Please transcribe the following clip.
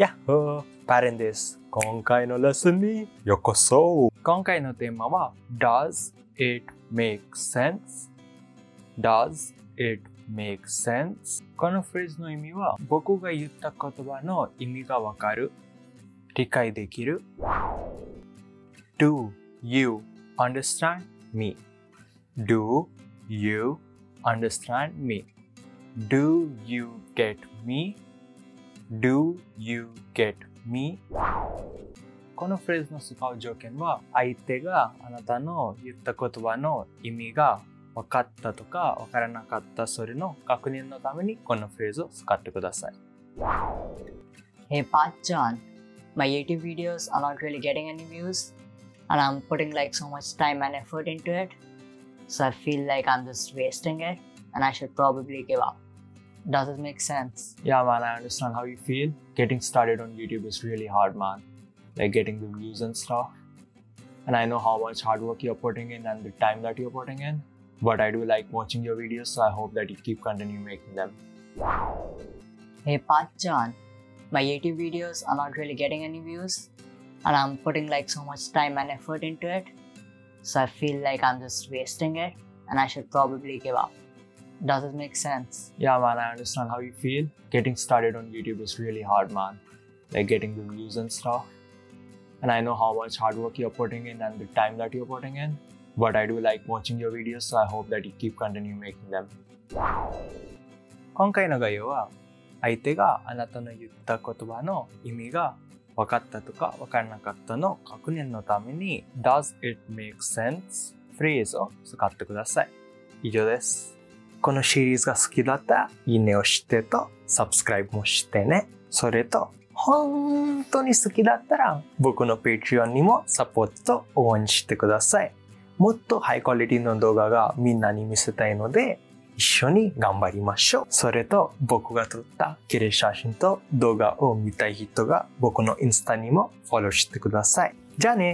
やっほーパレンです。今回のレッスンにようこそ今回のテーマは Does it make sense?Does it make sense? このフレーズの意味は僕が言った言葉の意味がわかる理解できる Do you understand me? Do you understand me? Do you get me? Do you get me? このフレーズの使う条件は相手があなたの言った言葉の意味が分かったとか分からなかったそれの確認のためにこのフレーズを使ってください。Hey Patchan, my YouTube videos are not really getting any views, and I'm putting like so much time and effort into it, so I feel like I'm just wasting it, and I should probably give up. Does it make sense? Yeah, man, I understand how you feel. Getting started on YouTube is really hard, man. Like getting the views and stuff. And I know how much hard work you're putting in and the time that you're putting in. But I do like watching your videos, so I hope that you keep continue making them. Hey Patchan, my YouTube videos are not really getting any views, and I'm putting like so much time and effort into it, so I feel like I'm just wasting it, and I should probably give up. Does it make sense? Yeah, man, I understand how you feel. Getting started on YouTube is really hard, man. Like getting the views and stuff. And I know how much hard work you're putting in and the time that you're putting in. But I do like watching your videos, so I hope that you keep continue making them. 今回の概要は相手があなたの言った言葉の意味が分かったとか分からなかったの確認のために Does it make sense? フレーズを使ってください。以上です。 このシリーズが好きだったらいいねをしてとサブスクライブもしてね。それと本当に好きだったら僕の Patreon にもサポート応援してください。もっとハイクオリティの動画がみんなに見せたいので一緒に頑張りましょう。それと僕が撮った綺麗写真と動画を見たい人が僕のインスタにもフォローしてください。じゃあね